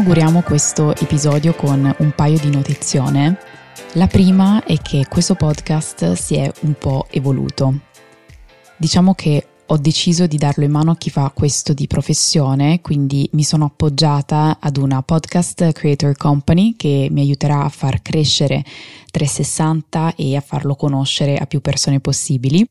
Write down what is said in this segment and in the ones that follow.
Inauguriamo questo episodio con un paio di notizione. La prima è che questo podcast si è un po' evoluto. Diciamo che ho deciso di darlo in mano a chi fa questo di professione, quindi mi sono appoggiata ad una podcast creator company che mi aiuterà a far crescere 360 e a farlo conoscere a più persone possibili.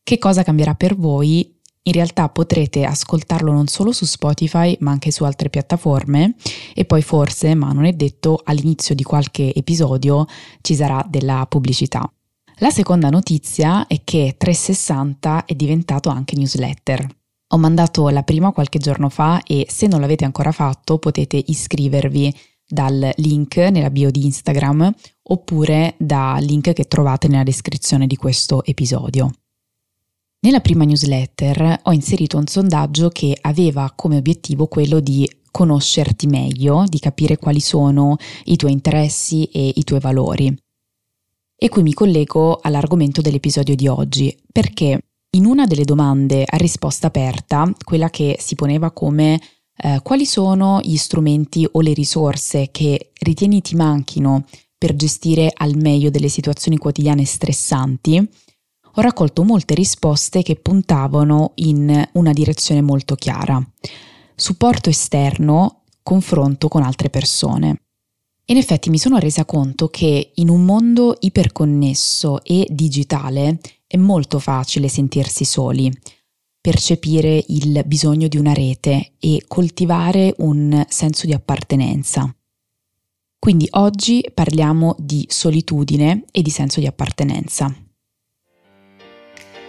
Che cosa cambierà per voi? In realtà potrete ascoltarlo non solo su Spotify ma anche su altre piattaforme e poi forse, ma non è detto, all'inizio di qualche episodio ci sarà della pubblicità. La seconda notizia è che 360 è diventato anche newsletter. Ho mandato la prima qualche giorno fa e se non l'avete ancora fatto potete iscrivervi dal link nella bio di Instagram oppure dal link che trovate nella descrizione di questo episodio. Nella prima newsletter ho inserito un sondaggio che aveva come obiettivo quello di conoscerti meglio, di capire quali sono i tuoi interessi e i tuoi valori. E qui mi collego all'argomento dell'episodio di oggi, perché in una delle domande a risposta aperta, quella che si poneva come eh, quali sono gli strumenti o le risorse che ritieni ti manchino per gestire al meglio delle situazioni quotidiane stressanti, ho raccolto molte risposte che puntavano in una direzione molto chiara. Supporto esterno, confronto con altre persone. In effetti mi sono resa conto che in un mondo iperconnesso e digitale è molto facile sentirsi soli, percepire il bisogno di una rete e coltivare un senso di appartenenza. Quindi oggi parliamo di solitudine e di senso di appartenenza.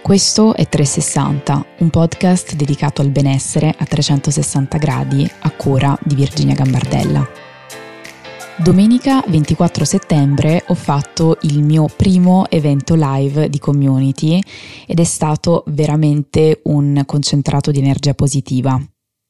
Questo è 360, un podcast dedicato al benessere a 360 gradi a cura di Virginia Gambardella. Domenica 24 settembre ho fatto il mio primo evento live di community ed è stato veramente un concentrato di energia positiva.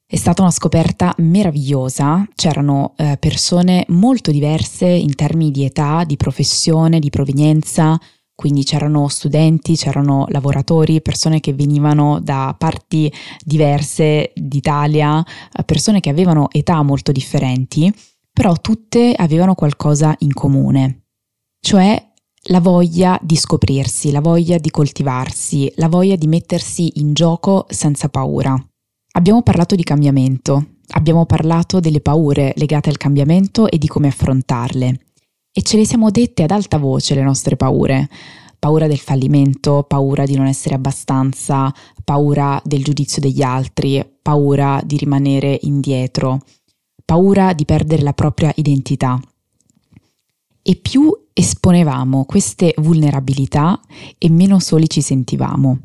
È stata una scoperta meravigliosa, c'erano eh, persone molto diverse in termini di età, di professione, di provenienza, quindi c'erano studenti, c'erano lavoratori, persone che venivano da parti diverse d'Italia, eh, persone che avevano età molto differenti, però tutte avevano qualcosa in comune, cioè la voglia di scoprirsi, la voglia di coltivarsi, la voglia di mettersi in gioco senza paura. Abbiamo parlato di cambiamento, abbiamo parlato delle paure legate al cambiamento e di come affrontarle e ce le siamo dette ad alta voce le nostre paure. Paura del fallimento, paura di non essere abbastanza, paura del giudizio degli altri, paura di rimanere indietro, paura di perdere la propria identità. E più esponevamo queste vulnerabilità e meno soli ci sentivamo.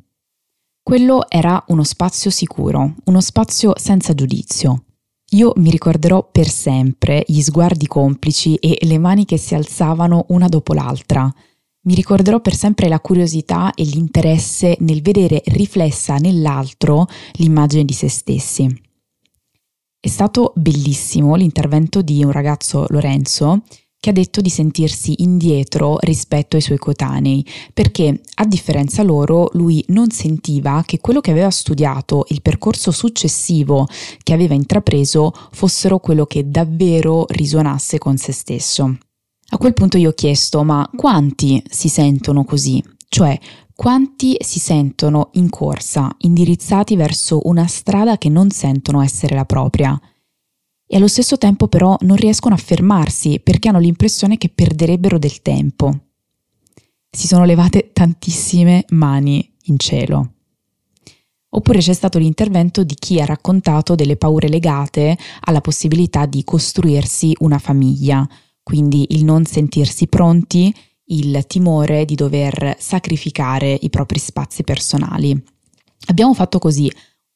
Quello era uno spazio sicuro, uno spazio senza giudizio, io mi ricorderò per sempre gli sguardi complici e le mani che si alzavano una dopo l'altra. Mi ricorderò per sempre la curiosità e l'interesse nel vedere riflessa nell'altro l'immagine di se stessi. È stato bellissimo l'intervento di un ragazzo Lorenzo che ha detto di sentirsi indietro rispetto ai suoi coetanei, perché a differenza loro lui non sentiva che quello che aveva studiato e il percorso successivo che aveva intrapreso fossero quello che davvero risuonasse con se stesso. A quel punto io ho chiesto, ma quanti si sentono così? Cioè, quanti si sentono in corsa, indirizzati verso una strada che non sentono essere la propria? E allo stesso tempo però non riescono a fermarsi perché hanno l'impressione che perderebbero del tempo. Si sono levate tantissime mani in cielo. Oppure c'è stato l'intervento di chi ha raccontato delle paure legate alla possibilità di costruirsi una famiglia, quindi il non sentirsi pronti, il timore di dover sacrificare i propri spazi personali. Abbiamo fatto così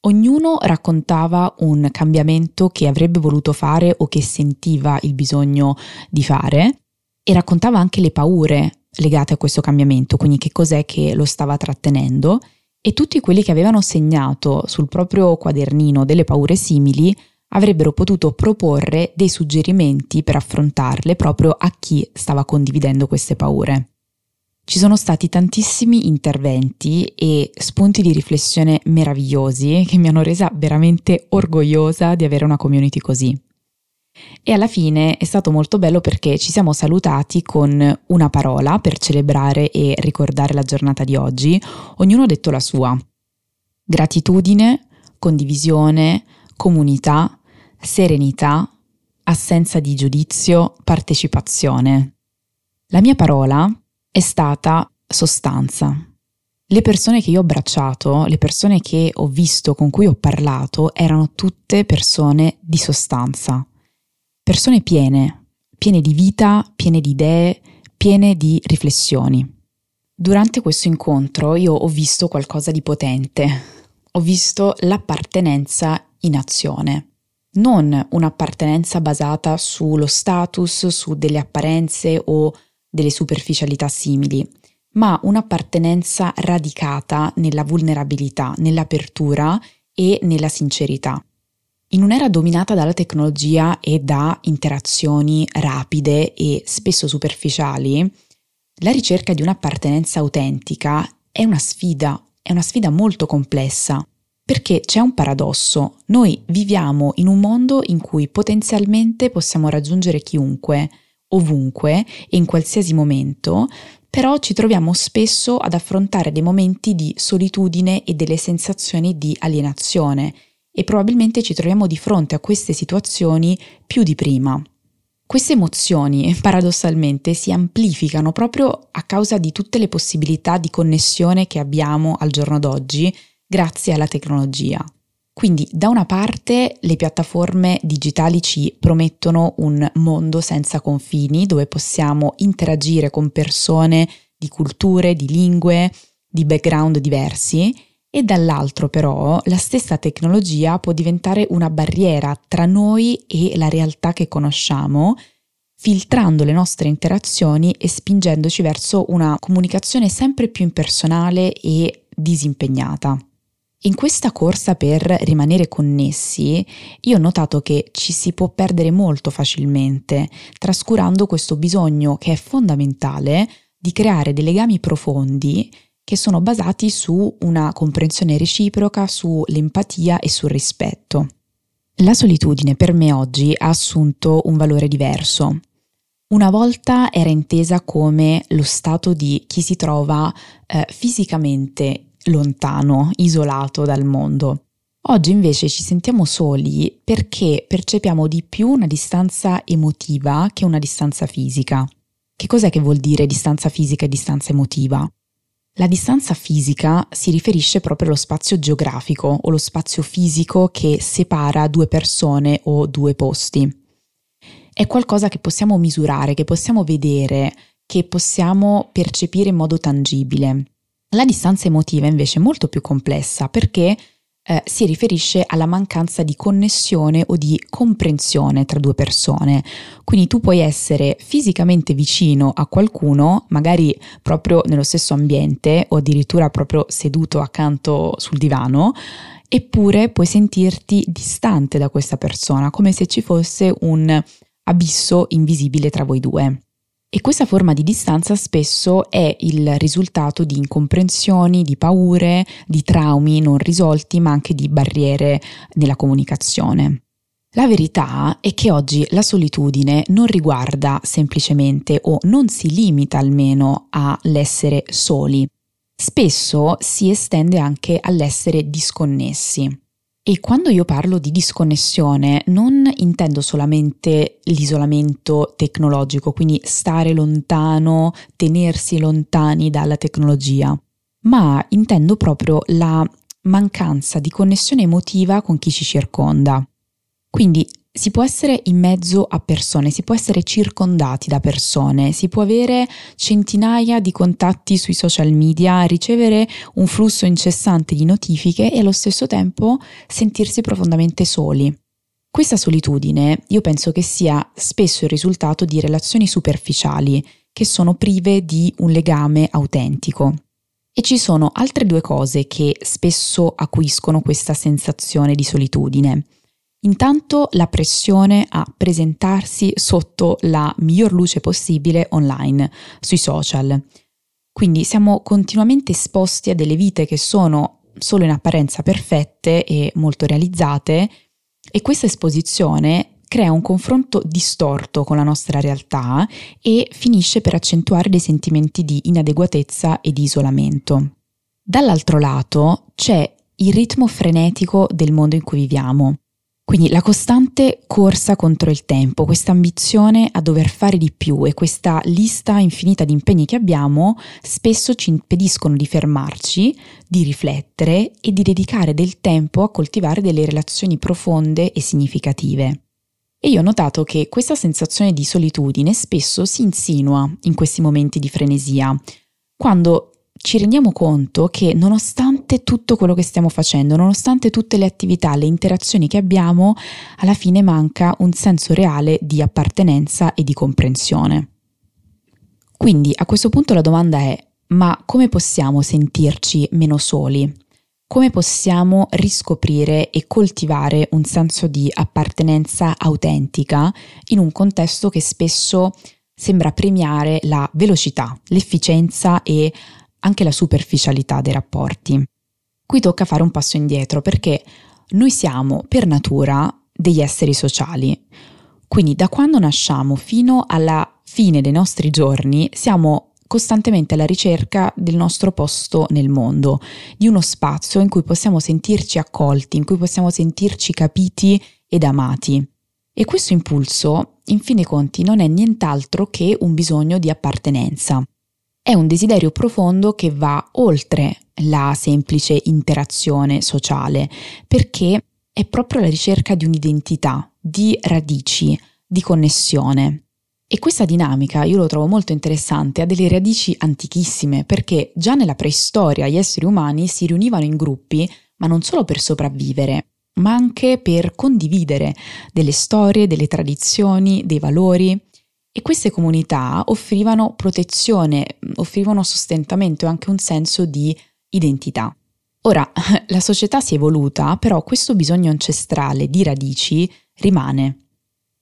Ognuno raccontava un cambiamento che avrebbe voluto fare o che sentiva il bisogno di fare e raccontava anche le paure legate a questo cambiamento, quindi che cos'è che lo stava trattenendo e tutti quelli che avevano segnato sul proprio quadernino delle paure simili avrebbero potuto proporre dei suggerimenti per affrontarle proprio a chi stava condividendo queste paure. Ci sono stati tantissimi interventi e spunti di riflessione meravigliosi che mi hanno resa veramente orgogliosa di avere una community così. E alla fine è stato molto bello perché ci siamo salutati con una parola per celebrare e ricordare la giornata di oggi, ognuno ha detto la sua. Gratitudine, condivisione, comunità, serenità, assenza di giudizio, partecipazione. La mia parola è stata sostanza. Le persone che io ho abbracciato, le persone che ho visto, con cui ho parlato, erano tutte persone di sostanza. Persone piene, piene di vita, piene di idee, piene di riflessioni. Durante questo incontro io ho visto qualcosa di potente. Ho visto l'appartenenza in azione non un'appartenenza basata sullo status, su delle apparenze o delle superficialità simili, ma un'appartenenza radicata nella vulnerabilità, nell'apertura e nella sincerità. In un'era dominata dalla tecnologia e da interazioni rapide e spesso superficiali, la ricerca di un'appartenenza autentica è una sfida, è una sfida molto complessa perché c'è un paradosso, noi viviamo in un mondo in cui potenzialmente possiamo raggiungere chiunque, ovunque e in qualsiasi momento, però ci troviamo spesso ad affrontare dei momenti di solitudine e delle sensazioni di alienazione e probabilmente ci troviamo di fronte a queste situazioni più di prima. Queste emozioni paradossalmente si amplificano proprio a causa di tutte le possibilità di connessione che abbiamo al giorno d'oggi grazie alla tecnologia. Quindi da una parte le piattaforme digitali ci promettono un mondo senza confini dove possiamo interagire con persone di culture, di lingue, di background diversi e dall'altro però la stessa tecnologia può diventare una barriera tra noi e la realtà che conosciamo, filtrando le nostre interazioni e spingendoci verso una comunicazione sempre più impersonale e disimpegnata. In questa corsa per rimanere connessi, io ho notato che ci si può perdere molto facilmente, trascurando questo bisogno che è fondamentale di creare dei legami profondi che sono basati su una comprensione reciproca, sull'empatia e sul rispetto. La solitudine per me oggi ha assunto un valore diverso. Una volta era intesa come lo stato di chi si trova eh, fisicamente lontano, isolato dal mondo. Oggi invece ci sentiamo soli perché percepiamo di più una distanza emotiva che una distanza fisica. Che cos'è che vuol dire distanza fisica e distanza emotiva? La distanza fisica si riferisce proprio allo spazio geografico o lo spazio fisico che separa due persone o due posti. È qualcosa che possiamo misurare, che possiamo vedere, che possiamo percepire in modo tangibile. La distanza emotiva invece è molto più complessa perché eh, si riferisce alla mancanza di connessione o di comprensione tra due persone. Quindi tu puoi essere fisicamente vicino a qualcuno, magari proprio nello stesso ambiente o addirittura proprio seduto accanto sul divano, eppure puoi sentirti distante da questa persona, come se ci fosse un abisso invisibile tra voi due. E questa forma di distanza spesso è il risultato di incomprensioni, di paure, di traumi non risolti, ma anche di barriere nella comunicazione. La verità è che oggi la solitudine non riguarda semplicemente o non si limita almeno all'essere soli, spesso si estende anche all'essere disconnessi. E quando io parlo di disconnessione non intendo solamente l'isolamento tecnologico, quindi stare lontano, tenersi lontani dalla tecnologia, ma intendo proprio la mancanza di connessione emotiva con chi ci circonda. Quindi si può essere in mezzo a persone, si può essere circondati da persone, si può avere centinaia di contatti sui social media, ricevere un flusso incessante di notifiche e allo stesso tempo sentirsi profondamente soli. Questa solitudine io penso che sia spesso il risultato di relazioni superficiali che sono prive di un legame autentico. E ci sono altre due cose che spesso acuiscono questa sensazione di solitudine. Intanto la pressione a presentarsi sotto la miglior luce possibile online, sui social. Quindi siamo continuamente esposti a delle vite che sono solo in apparenza perfette e molto realizzate e questa esposizione crea un confronto distorto con la nostra realtà e finisce per accentuare dei sentimenti di inadeguatezza e di isolamento. Dall'altro lato c'è il ritmo frenetico del mondo in cui viviamo. Quindi la costante corsa contro il tempo, questa ambizione a dover fare di più e questa lista infinita di impegni che abbiamo spesso ci impediscono di fermarci, di riflettere e di dedicare del tempo a coltivare delle relazioni profonde e significative. E io ho notato che questa sensazione di solitudine spesso si insinua in questi momenti di frenesia, quando ci rendiamo conto che nonostante tutto quello che stiamo facendo, nonostante tutte le attività, le interazioni che abbiamo, alla fine manca un senso reale di appartenenza e di comprensione. Quindi a questo punto la domanda è, ma come possiamo sentirci meno soli? Come possiamo riscoprire e coltivare un senso di appartenenza autentica in un contesto che spesso sembra premiare la velocità, l'efficienza e anche la superficialità dei rapporti. Qui tocca fare un passo indietro perché noi siamo per natura degli esseri sociali. Quindi da quando nasciamo fino alla fine dei nostri giorni siamo costantemente alla ricerca del nostro posto nel mondo, di uno spazio in cui possiamo sentirci accolti, in cui possiamo sentirci capiti ed amati. E questo impulso, in fin dei conti, non è nient'altro che un bisogno di appartenenza è un desiderio profondo che va oltre la semplice interazione sociale, perché è proprio la ricerca di un'identità, di radici, di connessione. E questa dinamica io lo trovo molto interessante, ha delle radici antichissime, perché già nella preistoria gli esseri umani si riunivano in gruppi, ma non solo per sopravvivere, ma anche per condividere delle storie, delle tradizioni, dei valori, e queste comunità offrivano protezione, offrivano sostentamento e anche un senso di identità. Ora, la società si è evoluta, però questo bisogno ancestrale di radici rimane.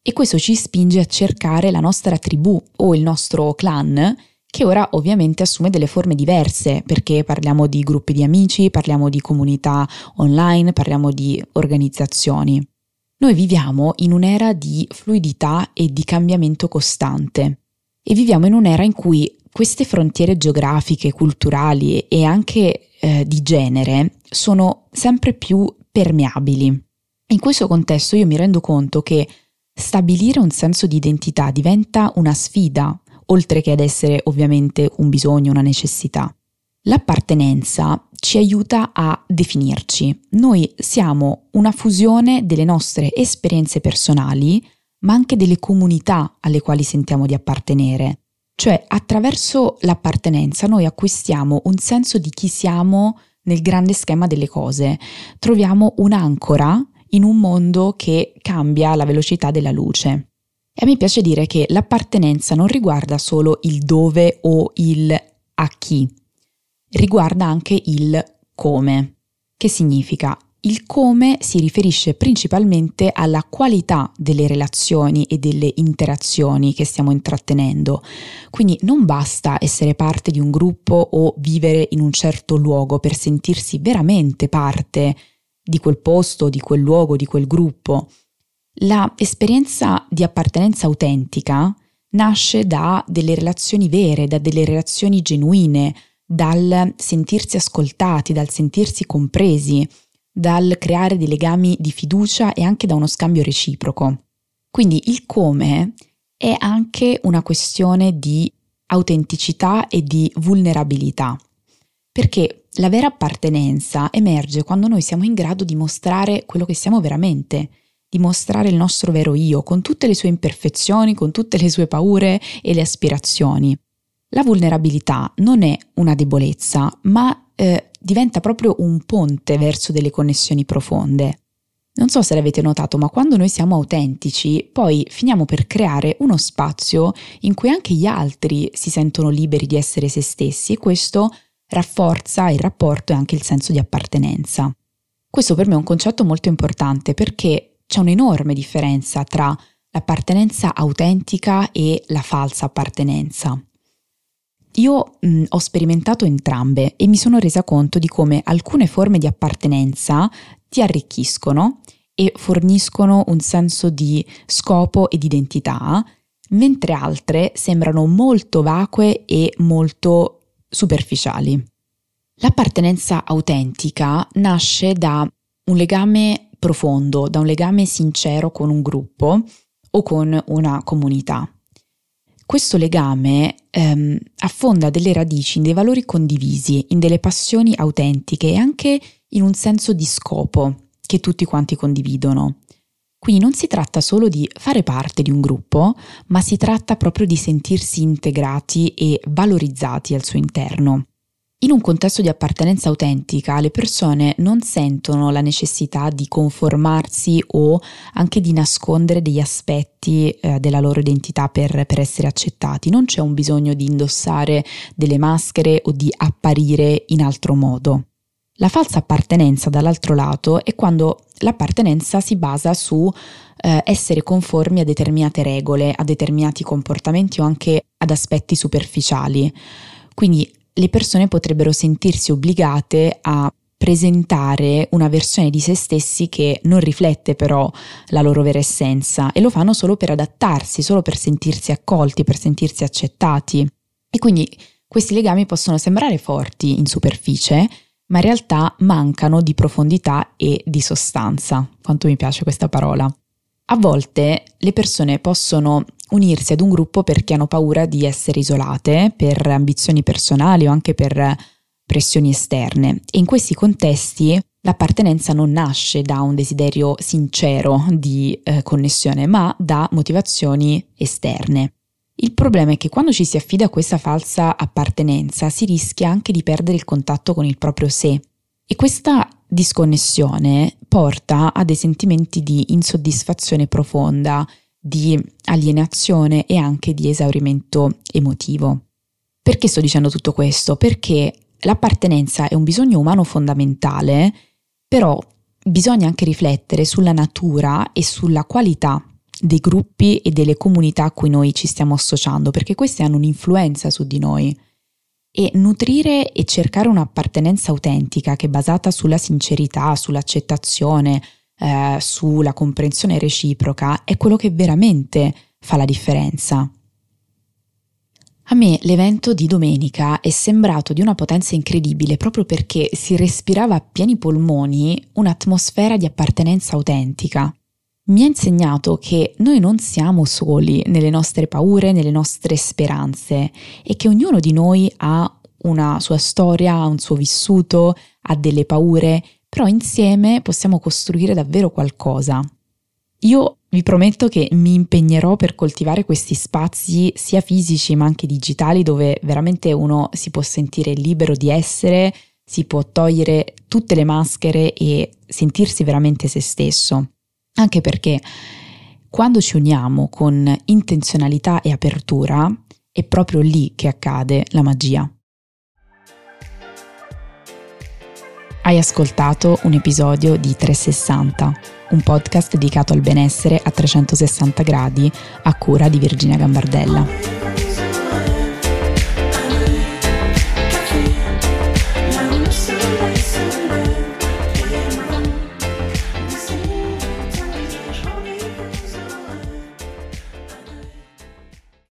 E questo ci spinge a cercare la nostra tribù o il nostro clan, che ora ovviamente assume delle forme diverse, perché parliamo di gruppi di amici, parliamo di comunità online, parliamo di organizzazioni. Noi viviamo in un'era di fluidità e di cambiamento costante e viviamo in un'era in cui queste frontiere geografiche, culturali e anche eh, di genere sono sempre più permeabili. In questo contesto io mi rendo conto che stabilire un senso di identità diventa una sfida, oltre che ad essere ovviamente un bisogno, una necessità. L'appartenenza ci aiuta a definirci. Noi siamo una fusione delle nostre esperienze personali, ma anche delle comunità alle quali sentiamo di appartenere. Cioè, attraverso l'appartenenza noi acquistiamo un senso di chi siamo nel grande schema delle cose. Troviamo un'ancora in un mondo che cambia alla velocità della luce. E a me piace dire che l'appartenenza non riguarda solo il dove o il a chi, riguarda anche il come. Che significa? Il come si riferisce principalmente alla qualità delle relazioni e delle interazioni che stiamo intrattenendo. Quindi non basta essere parte di un gruppo o vivere in un certo luogo per sentirsi veramente parte di quel posto, di quel luogo, di quel gruppo. La esperienza di appartenenza autentica nasce da delle relazioni vere, da delle relazioni genuine, dal sentirsi ascoltati, dal sentirsi compresi, dal creare dei legami di fiducia e anche da uno scambio reciproco. Quindi il come è anche una questione di autenticità e di vulnerabilità, perché la vera appartenenza emerge quando noi siamo in grado di mostrare quello che siamo veramente, di mostrare il nostro vero io, con tutte le sue imperfezioni, con tutte le sue paure e le aspirazioni. La vulnerabilità non è una debolezza, ma eh, diventa proprio un ponte verso delle connessioni profonde. Non so se l'avete notato, ma quando noi siamo autentici, poi finiamo per creare uno spazio in cui anche gli altri si sentono liberi di essere se stessi e questo rafforza il rapporto e anche il senso di appartenenza. Questo per me è un concetto molto importante perché c'è un'enorme differenza tra l'appartenenza autentica e la falsa appartenenza. Io mh, ho sperimentato entrambe e mi sono resa conto di come alcune forme di appartenenza ti arricchiscono e forniscono un senso di scopo e di identità, mentre altre sembrano molto vacue e molto superficiali. L'appartenenza autentica nasce da un legame profondo, da un legame sincero con un gruppo o con una comunità. Questo legame ehm, affonda delle radici in dei valori condivisi, in delle passioni autentiche e anche in un senso di scopo che tutti quanti condividono. Quindi non si tratta solo di fare parte di un gruppo, ma si tratta proprio di sentirsi integrati e valorizzati al suo interno. In un contesto di appartenenza autentica le persone non sentono la necessità di conformarsi o anche di nascondere degli aspetti eh, della loro identità per, per essere accettati, non c'è un bisogno di indossare delle maschere o di apparire in altro modo. La falsa appartenenza, dall'altro lato, è quando l'appartenenza si basa su eh, essere conformi a determinate regole, a determinati comportamenti o anche ad aspetti superficiali. Quindi le persone potrebbero sentirsi obbligate a presentare una versione di se stessi che non riflette però la loro vera essenza e lo fanno solo per adattarsi, solo per sentirsi accolti, per sentirsi accettati. E quindi questi legami possono sembrare forti in superficie, ma in realtà mancano di profondità e di sostanza. Quanto mi piace questa parola. A volte le persone possono unirsi ad un gruppo perché hanno paura di essere isolate per ambizioni personali o anche per pressioni esterne e in questi contesti l'appartenenza non nasce da un desiderio sincero di eh, connessione ma da motivazioni esterne. Il problema è che quando ci si affida a questa falsa appartenenza si rischia anche di perdere il contatto con il proprio sé e questa disconnessione porta a dei sentimenti di insoddisfazione profonda, di alienazione e anche di esaurimento emotivo. Perché sto dicendo tutto questo? Perché l'appartenenza è un bisogno umano fondamentale, però bisogna anche riflettere sulla natura e sulla qualità dei gruppi e delle comunità a cui noi ci stiamo associando, perché queste hanno un'influenza su di noi. E nutrire e cercare un'appartenenza autentica che è basata sulla sincerità, sull'accettazione, eh, sulla comprensione reciproca è quello che veramente fa la differenza. A me l'evento di domenica è sembrato di una potenza incredibile proprio perché si respirava a pieni polmoni un'atmosfera di appartenenza autentica. Mi ha insegnato che noi non siamo soli nelle nostre paure, nelle nostre speranze e che ognuno di noi ha una sua storia, un suo vissuto, ha delle paure però insieme possiamo costruire davvero qualcosa. Io vi prometto che mi impegnerò per coltivare questi spazi sia fisici ma anche digitali dove veramente uno si può sentire libero di essere, si può togliere tutte le maschere e sentirsi veramente se stesso. Anche perché quando ci uniamo con intenzionalità e apertura è proprio lì che accade la magia. Hai ascoltato un episodio di 360, un podcast dedicato al benessere a 360 gradi a cura di Virginia Gambardella.